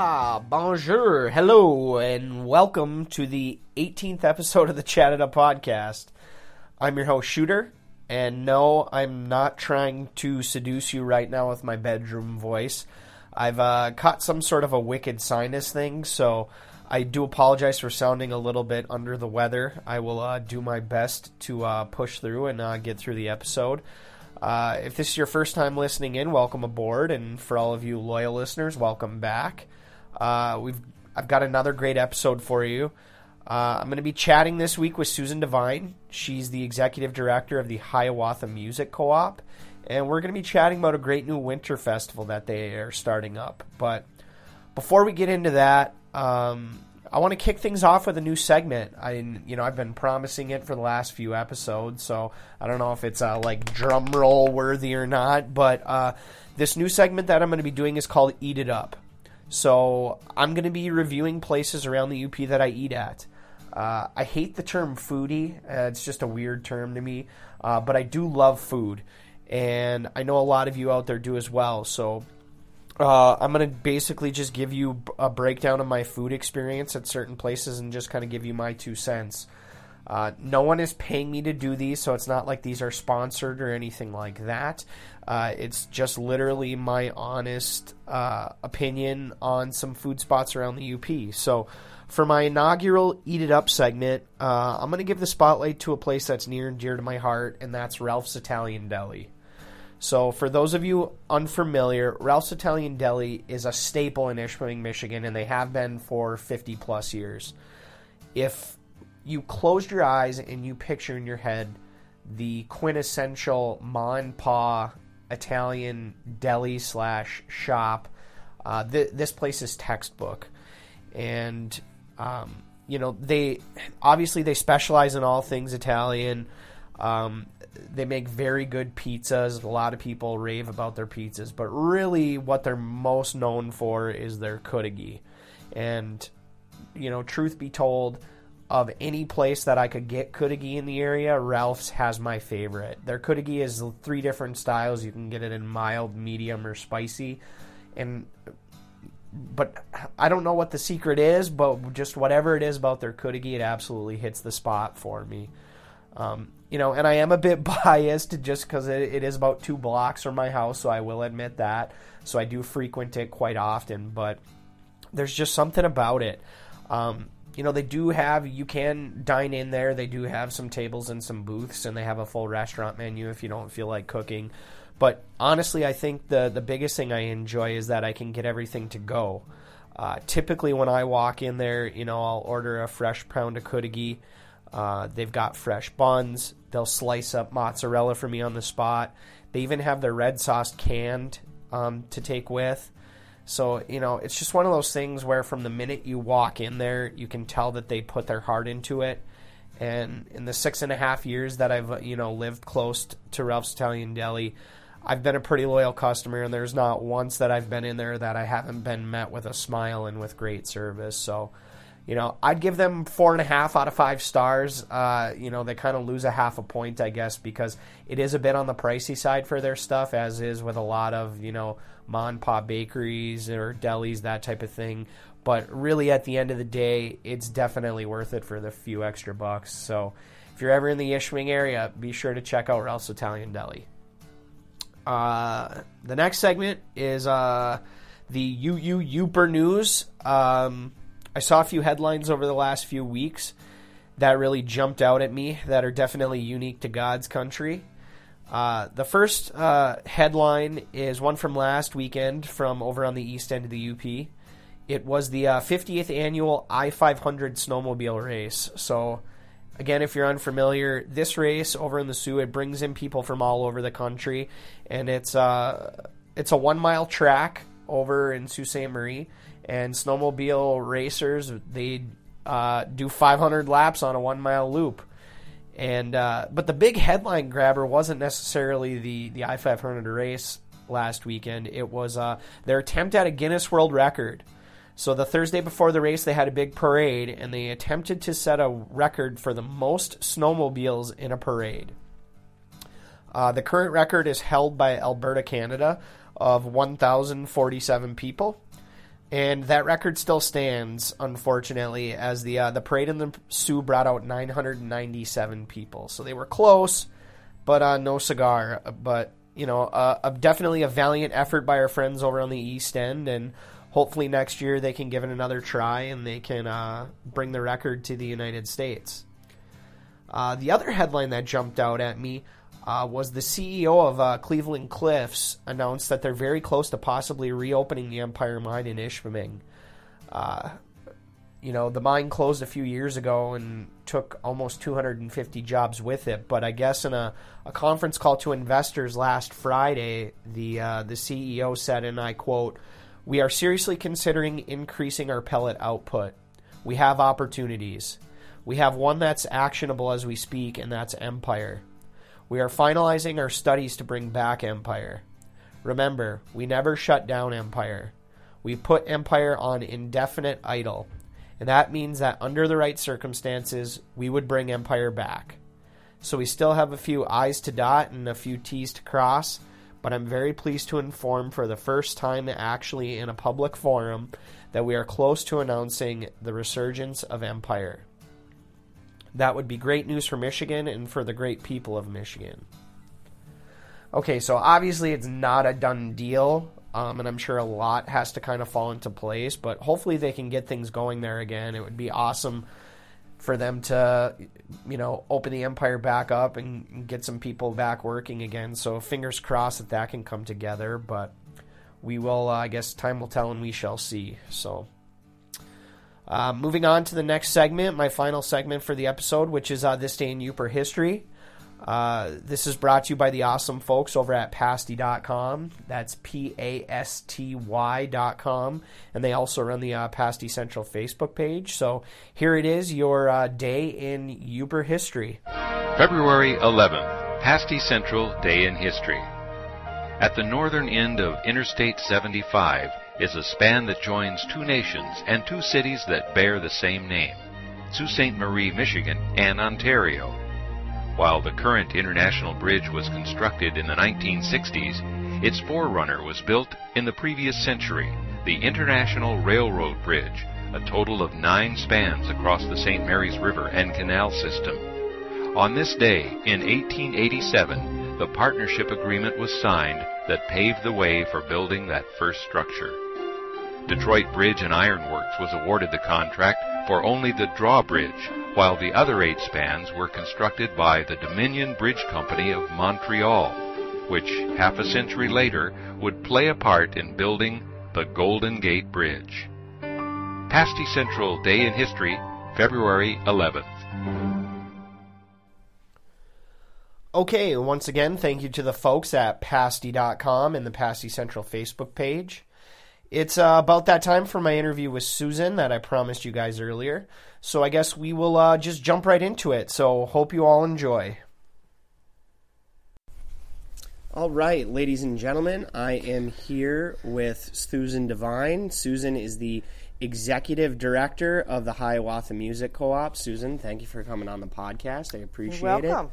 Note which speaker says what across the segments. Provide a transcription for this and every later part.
Speaker 1: Hola, bonjour, hello, and welcome to the 18th episode of the Chat It Up podcast. I'm your host, Shooter, and no, I'm not trying to seduce you right now with my bedroom voice. I've uh, caught some sort of a wicked sinus thing, so I do apologize for sounding a little bit under the weather. I will uh, do my best to uh, push through and uh, get through the episode. Uh, if this is your first time listening in, welcome aboard, and for all of you loyal listeners, welcome back. Uh, we've I've got another great episode for you. Uh, I'm going to be chatting this week with Susan Divine. She's the executive director of the Hiawatha Music Co-op, and we're going to be chatting about a great new winter festival that they are starting up. But before we get into that, um, I want to kick things off with a new segment. I, you know, I've been promising it for the last few episodes, so I don't know if it's uh, like drum roll worthy or not. But uh, this new segment that I'm going to be doing is called "Eat It Up." So I'm going to be reviewing places around the UP that I eat at. Uh, I hate the term foodie; uh, it's just a weird term to me. Uh, but I do love food, and I know a lot of you out there do as well. So uh, I'm going to basically just give you a breakdown of my food experience at certain places and just kind of give you my two cents. Uh, no one is paying me to do these, so it's not like these are sponsored or anything like that. Uh, it's just literally my honest uh, opinion on some food spots around the UP. So, for my inaugural Eat It Up segment, uh, I'm going to give the spotlight to a place that's near and dear to my heart, and that's Ralph's Italian Deli. So, for those of you unfamiliar, Ralph's Italian Deli is a staple in Ishpeming, Michigan, and they have been for 50 plus years. If you closed your eyes and you picture in your head the quintessential ma and pa Italian deli slash shop, uh, th- this place is textbook. And, um, you know, they obviously they specialize in all things Italian. Um, they make very good pizzas. A lot of people rave about their pizzas, but really, what they're most known for is their cudighi. And you know, truth be told, of any place that I could get cudighi in the area, Ralph's has my favorite. Their cudighi is three different styles. You can get it in mild, medium, or spicy. And but I don't know what the secret is, but just whatever it is about their cudighi, it absolutely hits the spot for me. Um, you know, and I am a bit biased just because it, it is about two blocks from my house, so I will admit that. So I do frequent it quite often, but there's just something about it. Um, you know, they do have, you can dine in there. They do have some tables and some booths, and they have a full restaurant menu if you don't feel like cooking. But honestly, I think the, the biggest thing I enjoy is that I can get everything to go. Uh, typically, when I walk in there, you know, I'll order a fresh pound of cudighi. Uh, they've got fresh buns. They'll slice up mozzarella for me on the spot. They even have their red sauce canned um, to take with. So, you know, it's just one of those things where from the minute you walk in there, you can tell that they put their heart into it. And in the six and a half years that I've, you know, lived close to Ralph's Italian Deli, I've been a pretty loyal customer, and there's not once that I've been in there that I haven't been met with a smile and with great service. So, you know, I'd give them four and a half out of five stars. Uh, you know, they kind of lose a half a point, I guess, because it is a bit on the pricey side for their stuff, as is with a lot of, you know, mom pa bakeries or delis, that type of thing. But really, at the end of the day, it's definitely worth it for the few extra bucks. So if you're ever in the Ishpeming area, be sure to check out Ralph's Italian Deli. Uh, the next segment is uh, the UU Yooper News. Um, I saw a few headlines over the last few weeks that really jumped out at me that are definitely unique to God's country. Uh, the first uh, headline is one from last weekend from over on the east end of the UP. It was the uh, 50th annual I 500 snowmobile race. So, again, if you're unfamiliar, this race over in the Soo it brings in people from all over the country, and it's uh, it's a one mile track over in Sault Ste. Marie and snowmobile racers they uh, do 500 laps on a one mile loop. And uh, but the big headline grabber wasn't necessarily the the I 500 race last weekend. It was uh, their attempt at a Guinness World Record. So the Thursday before the race, they had a big parade, and they attempted to set a record for the most snowmobiles in a parade. Uh, the current record is held by Alberta, Canada, of 1,047 people. And that record still stands, unfortunately, as the uh, the parade in the Soo brought out 997 people. So they were close, but uh, no cigar. But you know, uh, a, definitely a valiant effort by our friends over on the East End, and hopefully next year they can give it another try and they can uh, bring the record to the United States. Uh, the other headline that jumped out at me uh, was the CEO of uh, Cleveland Cliffs announced that they're very close to possibly reopening the Empire Mine in Ishpeming. Uh, you know, the mine closed a few years ago and took almost 250 jobs with it. But I guess in a, a conference call to investors last Friday, the uh, the CEO said, and I quote, "We are seriously considering increasing our pellet output. We have opportunities. We have one that's actionable as we speak, and that's Empire." We are finalizing our studies to bring back Empire. Remember, we never shut down Empire. We put Empire on indefinite idle, and that means that under the right circumstances, we would bring Empire back. So we still have a few I's to dot and a few T's to cross, but I'm very pleased to inform for the first time actually in a public forum that we are close to announcing the resurgence of Empire. That would be great news for Michigan and for the great people of Michigan. Okay, so obviously it's not a done deal, um, and I'm sure a lot has to kind of fall into place, but hopefully they can get things going there again. It would be awesome for them to, you know, open the empire back up and get some people back working again. So fingers crossed that that can come together, but we will, uh, I guess, time will tell and we shall see. So. Uh, moving on to the next segment, my final segment for the episode, which is uh, This Day in Yooper History. Uh, this is brought to you by the awesome folks over at pasty.com. That's P A S T Y.com. And they also run the uh, Pasty Central Facebook page. So here it is, your uh, day in Yooper history.
Speaker 2: February 11th, Pasty Central Day in History. At the northern end of Interstate 75, is a span that joins two nations and two cities that bear the same name, Sault Ste. Marie, Michigan, and Ontario. While the current international bridge was constructed in the 1960s, its forerunner was built in the previous century, the International Railroad Bridge, a total of nine spans across the St. Mary's River and Canal System. On this day, in 1887, the partnership agreement was signed that paved the way for building that first structure. Detroit Bridge and Iron Works was awarded the contract for only the drawbridge, while the other eight spans were constructed by the Dominion Bridge Company of Montreal, which half a century later would play a part in building the Golden Gate Bridge. Pasty Central Day in History, February 11th.
Speaker 1: Okay, once again, thank you to the folks at pasty.com and the Pasty Central Facebook page. It's uh, about that time for my interview with Susan that I promised you guys earlier. So I guess we will uh, just jump right into it. So hope you all enjoy. All right, ladies and gentlemen, I am here with Susan Divine. Susan is the executive director of the Hiawatha Music Co-op. Susan, thank you for coming on the podcast. I appreciate
Speaker 3: Welcome.
Speaker 1: it.
Speaker 3: Welcome.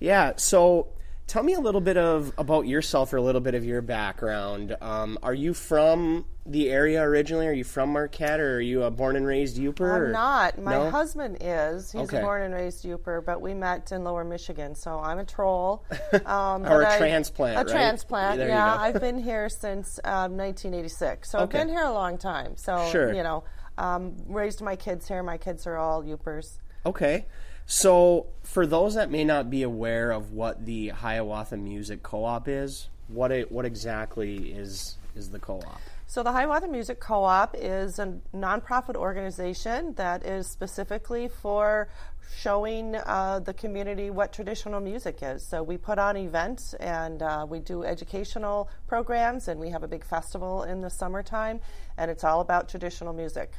Speaker 1: Yeah, so tell me a little bit of about yourself or a little bit of your background. Um, are you from the area originally? Are you from Marquette, or are you a born and raised Yooper?
Speaker 3: I'm
Speaker 1: or?
Speaker 3: not. My
Speaker 1: No?
Speaker 3: husband is. He's
Speaker 1: Okay.
Speaker 3: a born and raised Yooper, but we met in Lower Michigan, so I'm a troll. Um,
Speaker 1: Or a
Speaker 3: I-
Speaker 1: transplant,
Speaker 3: A
Speaker 1: right?
Speaker 3: transplant.
Speaker 1: There
Speaker 3: yeah. I've been here since um, 1986, so I've been here a long time. So
Speaker 1: Sure.
Speaker 3: you know, um, raised my kids here. My kids are all Yoopers.
Speaker 1: Okay. So, for those that may not be aware of what the Hiawatha Music Co-op is, what it, what exactly is is the co-op?
Speaker 3: So the Hiawatha Music Co-op is a nonprofit organization that is specifically for showing uh, the community what traditional music is. So we put on events and uh, we do educational programs, and we have a big festival in the summertime, and it's all about traditional music.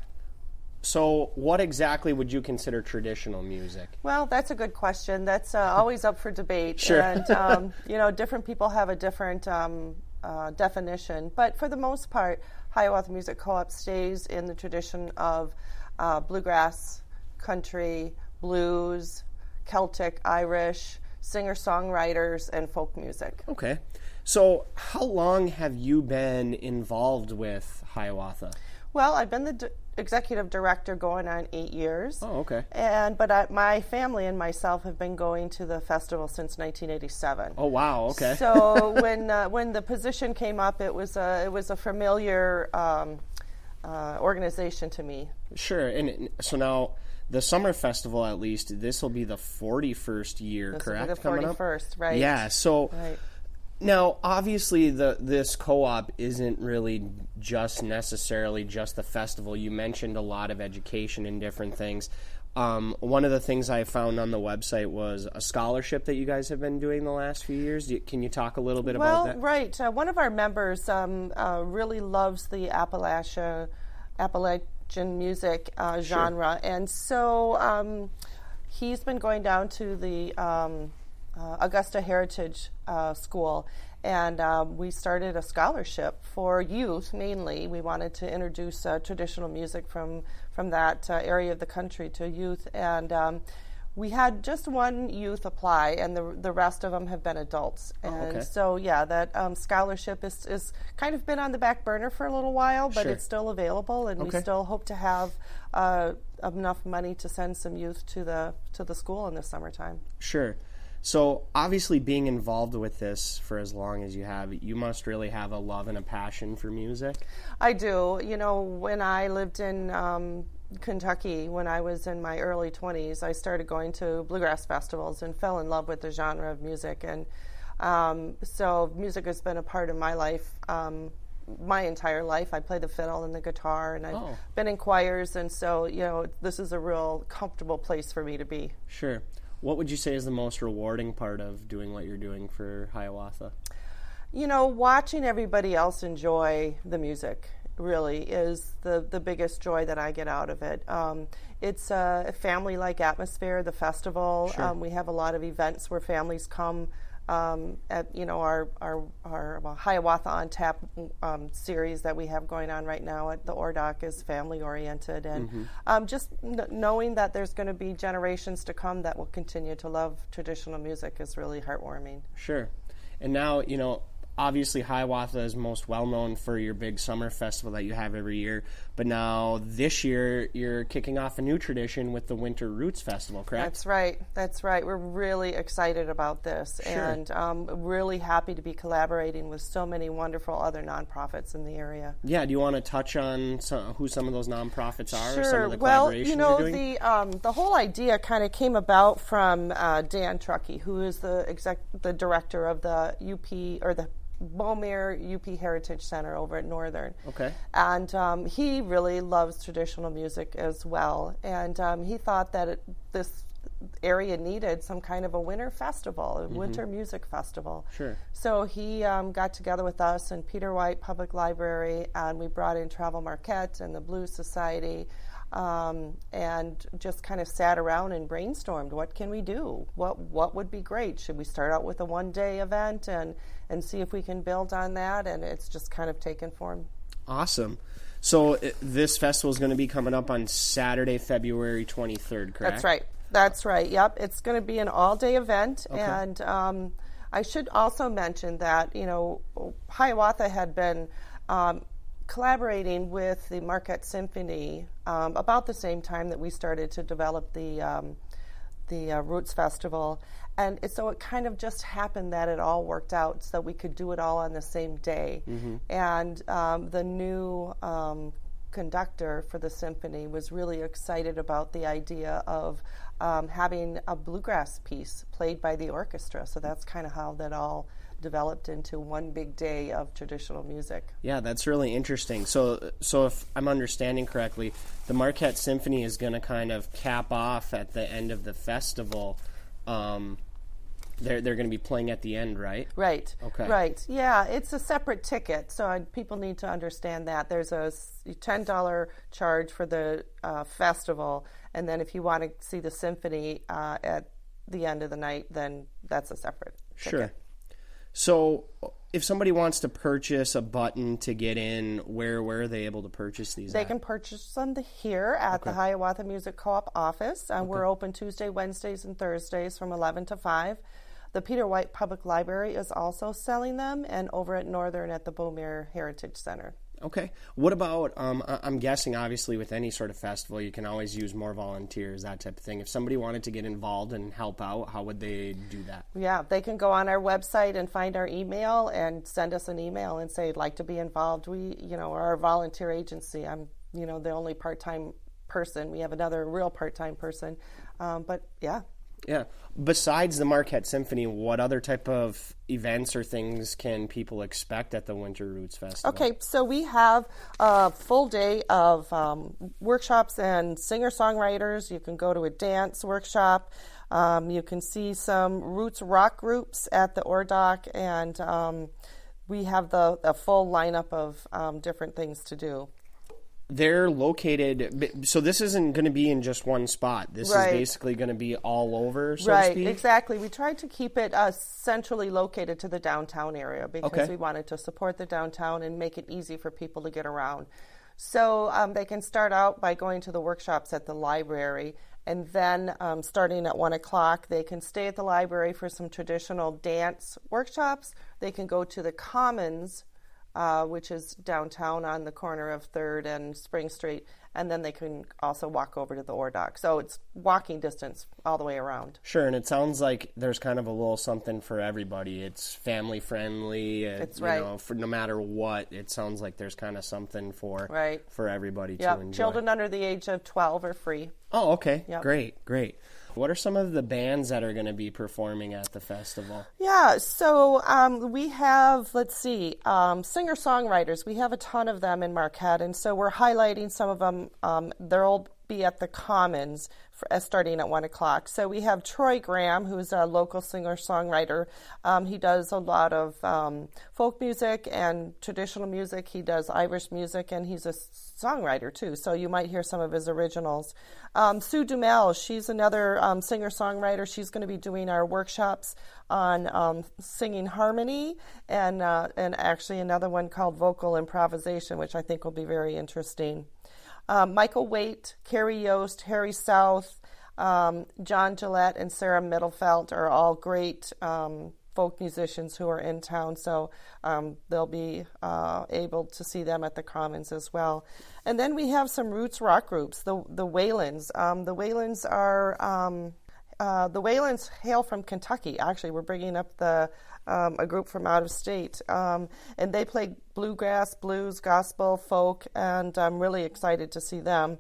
Speaker 1: So, what exactly would you consider traditional music?
Speaker 3: Well, that's a good question. That's uh, always up for debate.
Speaker 1: Sure.
Speaker 3: And, um, you know, different people have a different um, uh, definition. But for the most part, Hiawatha Music Co op stays in the tradition of uh, bluegrass, country, blues, Celtic, Irish, singer songwriters, and folk music.
Speaker 1: Okay. So, how long have you been involved with Hiawatha?
Speaker 3: Well, I've been the d- executive director going on eight years.
Speaker 1: Oh, okay.
Speaker 3: And but I, my family and myself have been going to the festival since 1987.
Speaker 1: Oh, wow. Okay.
Speaker 3: So when uh, when the position came up, it was a it was a familiar um, uh, organization to me.
Speaker 1: Sure. And so now the summer festival, at least, this will be the 41st year,
Speaker 3: This
Speaker 1: correct?
Speaker 3: the
Speaker 1: coming up?
Speaker 3: 41st, right?
Speaker 1: Yeah. So
Speaker 3: Right.
Speaker 1: Now, obviously, the this co-op isn't really just necessarily just the festival. You mentioned a lot of education and different things. Um, one of the things I found on the website was a scholarship that you guys have been doing the last few years. Can you talk a little bit
Speaker 3: Well,
Speaker 1: about that?
Speaker 3: Well, right. Uh, one of our members um, uh, really loves the Appalachia, Appalachian music uh, genre, and so um, he's been going down to the um, uh, Augusta Heritage uh, School, and um, we started a scholarship for youth mainly. We wanted to introduce uh, traditional music from from that uh, area of the country to youth, and um, we had just one youth apply, and the the rest of them have been adults. And
Speaker 1: Oh, okay.
Speaker 3: so, yeah, that um, scholarship is is kind of been on the back burner for a little while, but
Speaker 1: Sure.
Speaker 3: it's still available, and
Speaker 1: Okay.
Speaker 3: we still hope to have uh, enough money to send some youth to the to the school in the summertime.
Speaker 1: Sure. So obviously, being involved with this for as long as you have, you must really have a love and a passion for music.
Speaker 3: I do. You know, when I lived in um, Kentucky, when I was in my early 20s, I started going to bluegrass festivals and fell in love with the genre of music. And um, so music has been a part of my life. Um, my entire life, I play the fiddle and the guitar, and I've
Speaker 1: Oh.
Speaker 3: been in choirs, and so you know this is a real comfortable place for me to be.
Speaker 1: Sure. What would you say is the most rewarding part of doing what you're doing for Hiawatha?
Speaker 3: you know, watching everybody else enjoy the music really is the, the biggest joy that I get out of it. Um, it's a family like atmosphere, the festival.
Speaker 1: Sure.
Speaker 3: Um, we have a lot of events where families come. Um, at you know our our, our well, Hiawatha on Tap um, series that we have going on right now at the Ore Dock is family oriented, and um, just kn- knowing that there's going to be generations to come that will continue to love traditional music is really heartwarming.
Speaker 1: Sure. And now, you know, obviously Hiawatha is most well known for your big summer festival that you have every year. But now this year you're kicking off a new tradition with the Winter Roots Festival, correct?
Speaker 3: That's right. That's right. We're really excited about this,
Speaker 1: Sure.
Speaker 3: and um, really happy to be collaborating with so many wonderful other nonprofits in the area.
Speaker 1: yeah. Do you want to touch on some, who some of those nonprofits are? or some
Speaker 3: Sure.
Speaker 1: of the
Speaker 3: Well, you know, the um, the whole idea kind of came about from uh, Dan Truckey, who is the exec, the director of the UP or the Beaumier UP Heritage Center over at Northern.
Speaker 1: Okay.
Speaker 3: And um, he really loves traditional music as well. And um, he thought that it, this area needed some kind of a winter festival, a winter music festival.
Speaker 1: Mm-hmm. Sure.
Speaker 3: So he um, got together with us and Peter White Public Library, and we brought in Travel Marquette and the Blues Society, um, and just kind of sat around and brainstormed. What can we do? What what would be great? Should we start out with a one day event and and see if we can build on that? And it's just kind of taken form.
Speaker 1: Awesome. So i this festival is going to be coming up on Saturday, February 23rd, correct?
Speaker 3: That's right. That's right. Yep. It's going to be an all day event. okay. And um, I should also mention that, you know, Hiawatha had been um, collaborating with the Marquette Symphony um, about the same time that we started to develop the. Um, the uh, Roots Festival, and it, so it kind of just happened that it all worked out so we could do it all on the same day. And um, the new um, conductor for the symphony was really excited about the idea of um, having a bluegrass piece played by the orchestra. So that's kind of how that all developed into one big day of traditional music.
Speaker 1: Yeah, that's really interesting. So, so if I'm understanding correctly, the Marquette Symphony is going to kind of cap off at the end of the festival. Um, they're they're going to be playing at the end, right?
Speaker 3: Right.
Speaker 1: Okay.
Speaker 3: Right. Yeah, it's a separate ticket, so I, people need to understand that there's a ten dollar charge for the uh, festival, and then if you want to see the symphony uh, at the end of the night, then that's a separate.
Speaker 1: Sure.
Speaker 3: ticket.
Speaker 1: So, if somebody wants to purchase a button to get in, where where are they able to purchase these?
Speaker 3: They
Speaker 1: at?
Speaker 3: can purchase them here at the Hiawatha Music Co-op office. Uh, We're open Tuesday, Wednesdays, and Thursdays from 11 to 5. The Peter White Public Library is also selling them, and over at Northern at the Beaumier Heritage Center.
Speaker 1: Okay. What about? Um, I'm guessing, obviously, with any sort of festival, you can always use more volunteers, that type of thing. If somebody wanted to get involved and help out, how would they do that?
Speaker 3: Yeah, they can go on our website and find our email and send us an email and say, like to be involved. We, you know, are a volunteer agency. I'm, you know, the only part time person. We have another real part time person. Um, but yeah,
Speaker 1: Yeah. Besides the Marquette Symphony, what other type of events or things can people expect at the Winter Roots Festival?
Speaker 3: Okay, so we have a full day of um, workshops and singer songwriters. You can go to a dance workshop. Um, you can see some roots rock groups at the Ore Dock, and um, we have the full lineup of um, different things to do.
Speaker 1: They're located, so this isn't going to be in just one spot. This
Speaker 3: Right.
Speaker 1: is basically going to be all over, so to
Speaker 3: right, exactly. We tried to keep it uh, centrally located to the downtown area because
Speaker 1: Okay.
Speaker 3: we wanted to support the downtown and make it easy for people to get around. So um, they can start out by going to the workshops at the library, and then um, starting at one o'clock, they can stay at the library for some traditional dance workshops. They can go to the Commons uh, which is downtown on the corner of Third and Spring Street, and then they can also walk over to the ore dock. So it's walking distance all the way around.
Speaker 1: Sure, and it sounds like there's kind of a little something for everybody. It's family friendly. uh,
Speaker 3: That's
Speaker 1: you
Speaker 3: right.
Speaker 1: Know, for no matter what, it sounds like there's kind of something for
Speaker 3: Right.
Speaker 1: for everybody to
Speaker 3: Yeah,
Speaker 1: enjoy.
Speaker 3: children under the age of 12 are free.
Speaker 1: Oh, okay.
Speaker 3: Yep.
Speaker 1: Great, great. What are some of the bands that are going to be performing at the festival?
Speaker 3: Yeah, so um, we have, let's see, um, singer songwriters. We have a ton of them in Marquette, and so we're highlighting some of them. Um, they'll be at the Commons for, uh, starting at 1 o'clock. So we have Troy Graham, who's a local singer songwriter. Um, he does a lot of um, folk music and traditional music. He does Irish music, and he's a songwriter too. So you might hear some of his originals. Um, Sue Dumel, she's another um, singer songwriter. She's going to be doing our workshops on um, singing harmony and uh, and actually another one called vocal improvisation, which I think will be very interesting. Um, Michael Waite, Carrie Yost, Harry South, um, John Gillette, and Sarah Middlefelt are all great um, folk musicians who are in town, so um, they'll be uh, able to see them at the Commons as well. And then we have some roots rock groups, the the Whalens. Um, the Whalens are um, uh, the Whalens hail from Kentucky. Actually, we're bringing up the um, a group from out of state, um, and they play bluegrass, blues, gospel, folk, and I'm really excited to see them.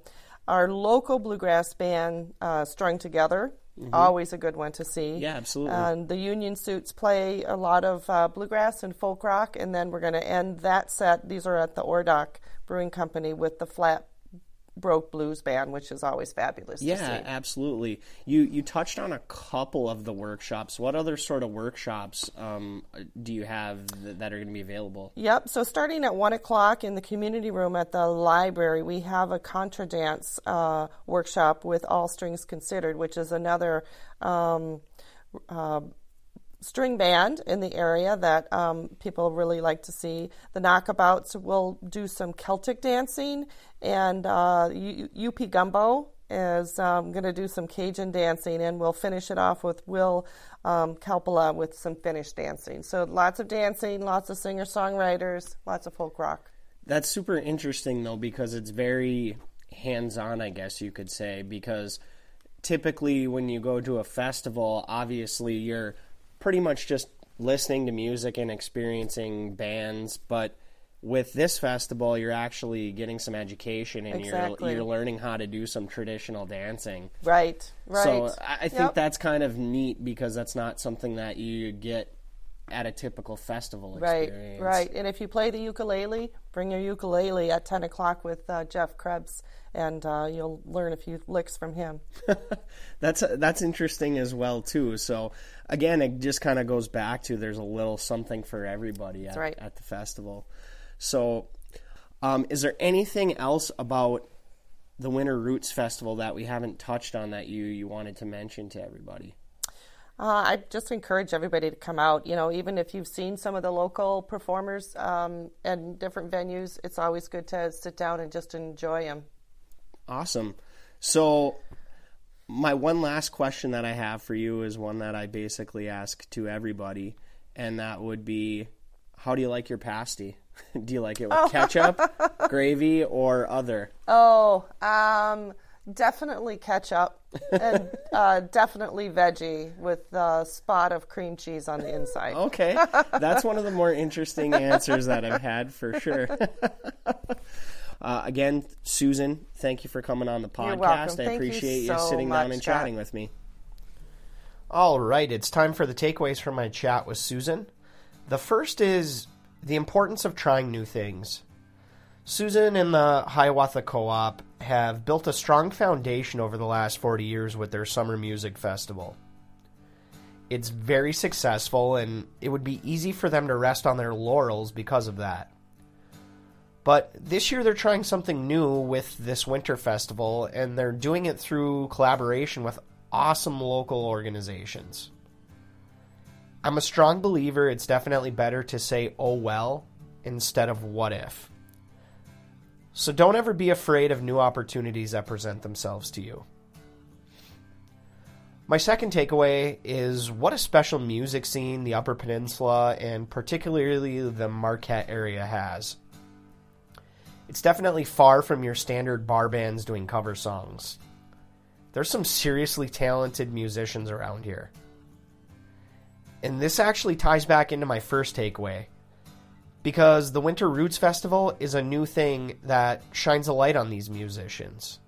Speaker 3: Our local bluegrass band, uh, Strung Together, always a good one to see.
Speaker 1: Yeah, absolutely.
Speaker 3: And the Union Suits play a lot of uh, bluegrass and folk rock, and then we're going to end that set. These are at the Ore Dock Brewing Company with the Flat Broke Blues Band, which is always fabulous to
Speaker 1: Yeah, absolutely. You you touched on a couple of the workshops. What other sort of workshops um, do you have th- that are going to be available?
Speaker 3: Yep. So starting at one o'clock in the community room at the library, we have a contra dance uh, workshop with All Strings Considered, which is another um, uh, string band in the area that um, people really like to see. The Knockabouts will do some Celtic dancing, and uh, UP Gumbo is um, going to do some Cajun dancing, and we'll finish it off with Will um, with some Finnish dancing. So lots of dancing, lots of singer songwriters, lots of folk rock.
Speaker 1: That's super interesting though because it's very hands-on, I guess you could say. Because typically, when you go to a festival, obviously you're pretty much just listening to music and experiencing bands, but with this festival, you're actually getting some education and
Speaker 3: Exactly.
Speaker 1: you're you're learning how to do some traditional dancing.
Speaker 3: Right, right.
Speaker 1: So I I think
Speaker 3: Yep.
Speaker 1: that's kind of neat because that's not something that you get at a typical festival
Speaker 3: Right,
Speaker 1: experience.
Speaker 3: right. And if you play the ukulele, bring your ukulele at 10 o'clock with uh, Jeff Krebs, and uh, you'll learn a few licks from him.
Speaker 1: That's that's interesting as well too. So again, it just kind of goes back to there's a little something for everybody at,
Speaker 3: right.
Speaker 1: at the festival. So, um, is there anything else about the Winter Roots Festival that we haven't touched on that you you wanted to mention to everybody?
Speaker 3: Uh, I just encourage everybody to come out. You know, even if you've seen some of the local performers um, and different venues, it's always good to sit down and just enjoy them.
Speaker 1: Awesome. So, my one last question that I have for you is one that I basically ask to everybody, and that would be, how do you like your pasty?
Speaker 4: Do you like it with ketchup, gravy, or other?
Speaker 3: Oh, um, definitely ketchup and uh, definitely veggie with a spot of cream cheese on the inside.
Speaker 4: Okay, that's one of the more interesting answers that I've had for sure. uh, again, Susan, thank you for coming on the
Speaker 3: You're
Speaker 4: podcast.
Speaker 3: welcome.
Speaker 4: I
Speaker 3: Thank you
Speaker 4: appreciate you,
Speaker 3: so
Speaker 4: sitting down and
Speaker 3: Scott.
Speaker 4: chatting with me.
Speaker 1: All right, it's time for the takeaways from my chat with Susan. The first is the importance of trying new things. Susan and the Hiawatha Co op have built a strong foundation over the last 40 years with their summer music festival. It's very successful, and it would be easy for them to rest on their laurels because of that. But this year they're trying something new with this winter festival, and they're doing it through collaboration with awesome local organizations. I'm a strong believer it's definitely better to say, oh well, instead of what if. So don't ever be afraid of new opportunities that present themselves to you. My second takeaway is what a special music scene the Upper Peninsula and particularly the Marquette area has. It's definitely far from your standard bar bands doing cover songs. There's some seriously talented musicians around here. And this actually ties back into my first takeaway. Because the Winter Roots Festival is a new thing that shines a light on these musicians.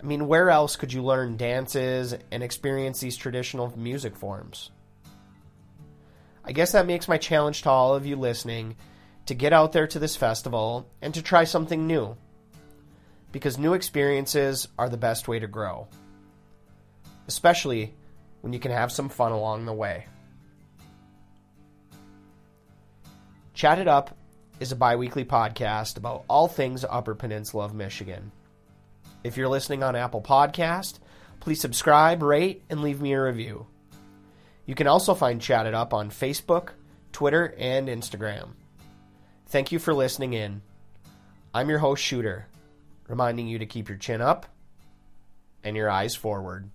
Speaker 1: I mean, where else could you learn dances and experience these traditional music forms? I guess that makes my challenge to all of you listening to get out there to this festival and to try something new. Because new experiences are the best way to grow, especially when you can have some fun along the way. Chat It Up is a bi weekly podcast about all things Upper Peninsula of Michigan. If you're listening on Apple Podcast, please subscribe, rate, and leave me a review. You can also find Chat It Up on Facebook, Twitter, and Instagram. Thank you for listening in. I'm your host, Shooter, reminding you to keep your chin up and your eyes forward.